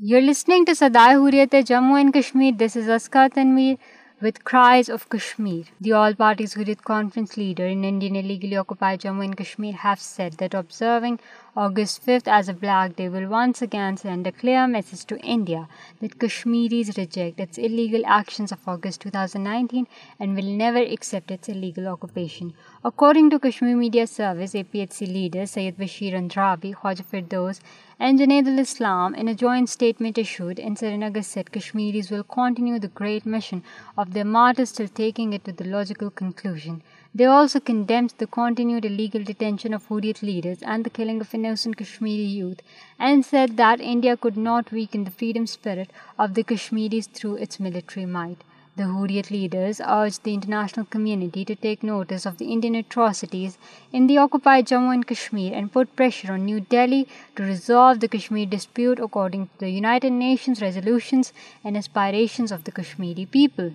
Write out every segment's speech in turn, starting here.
You're listening to Sadai Hurriyat-e Jammu and Kashmir. This is Askar Tanveer with Cries of Kashmir. The All-Parties Hurriyat Conference leader in Indian illegally occupied Jammu and Kashmir have said that observing August 5th as a Black Day will once again send a clear message to India that Kashmiris reject its illegal actions of August 2019 and will never accept its illegal occupation. According to Kashmir Media Service, APHC leaders Syed Bashir Andrabi, Khwaja Firdoz and Junaid al-Islam, in a joint statement issued in Srinagar, said Kashmiris will continue the great mission of their martyrs till taking it to the logical conclusion. They also condemned the continued illegal detention of Hurriyat leaders and the killing of innocent Kashmiri youth, and said that India could not weaken the freedom spirit of the Kashmiris through its military might. The Hurriyat leaders the in international committee to take notice of the Indian atrocities in the occupied Jammu and Kashmir and put pressure on New Delhi to resolve the Kashmir dispute according to the United Nations resolutions and aspirations of the Kashmiri people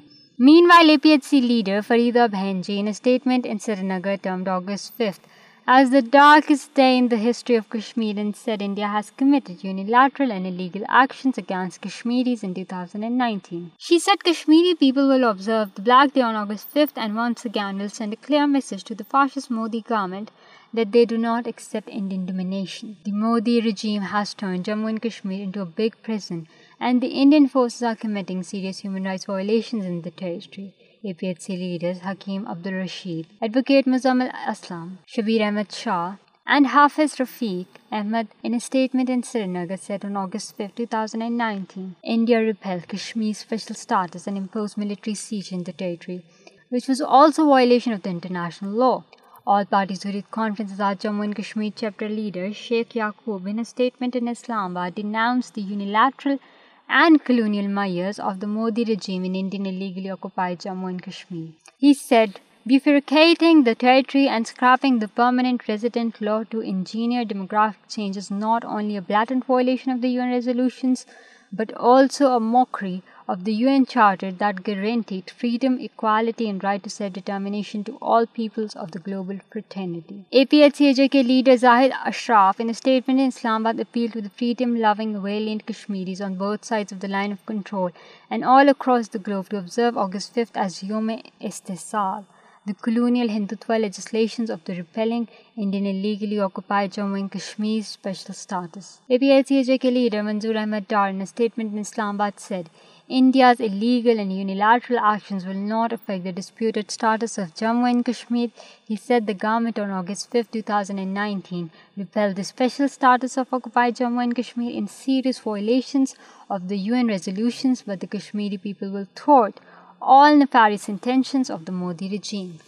meanwhile P H C leader Farida Behenji statement in Srinagar termed ڈگس fifth as the darkest day in the history of Kashmir and said India has committed unilateral and illegal actions against Kashmir's in two thousand and nineteen she said Kashmir people will observe Modi government that they do not accept Indian domination Modi regime has thrown Jammu big prison and the Indian forces industry APHC leaders Hakeem Abdul Rasheed, Advocate Muzammil Aslam, Shabir Ahmed Shah, and Hafiz Rafiq Ahmed, in a statement in Srinagar, said on August 5, 2019, India repelled Kashmir's special status and imposed military siege in the territory, which was also a violation of the international law. All parties who did conferences are Jammu and Kashmir chapter leader Sheikh Yaqub, in a statement in Islamabad, denounced the unilateral and colonial Mayas of the Modi regime in Indian illegally occupied Jammu and Kashmir. He said, bifurcating the territory and scrapping the permanent resident law to engineer demographic change is not only a blatant violation of the UN resolutions, but also a mockery of the UN Charter that guaranteed freedom, equality, and right to self determination to all peoples of the global fraternity. APLCHAK leader Zahid Ashraf, in a statement in Islamabad, appealed to the freedom loving, valiant Kashmiris on both sides of the line of control and all across the globe to observe August 5th as Yom Istisal, the colonial Hindutva legislations of the repelling Indian illegally occupied Jammu and Kashmir's special status. APLCHAK leader Manzoor Ahmed Dar, in a statement in Islamabad, said, India's illegal and unilateral actions will not affect the disputed status of Jammu and Kashmir, he said. The government on August 5, 2019 repealed the special status of occupied Jammu and Kashmir in serious violations of the UN resolutions, but the Kashmiri people will thwart all nefarious intentions of the Modi regime.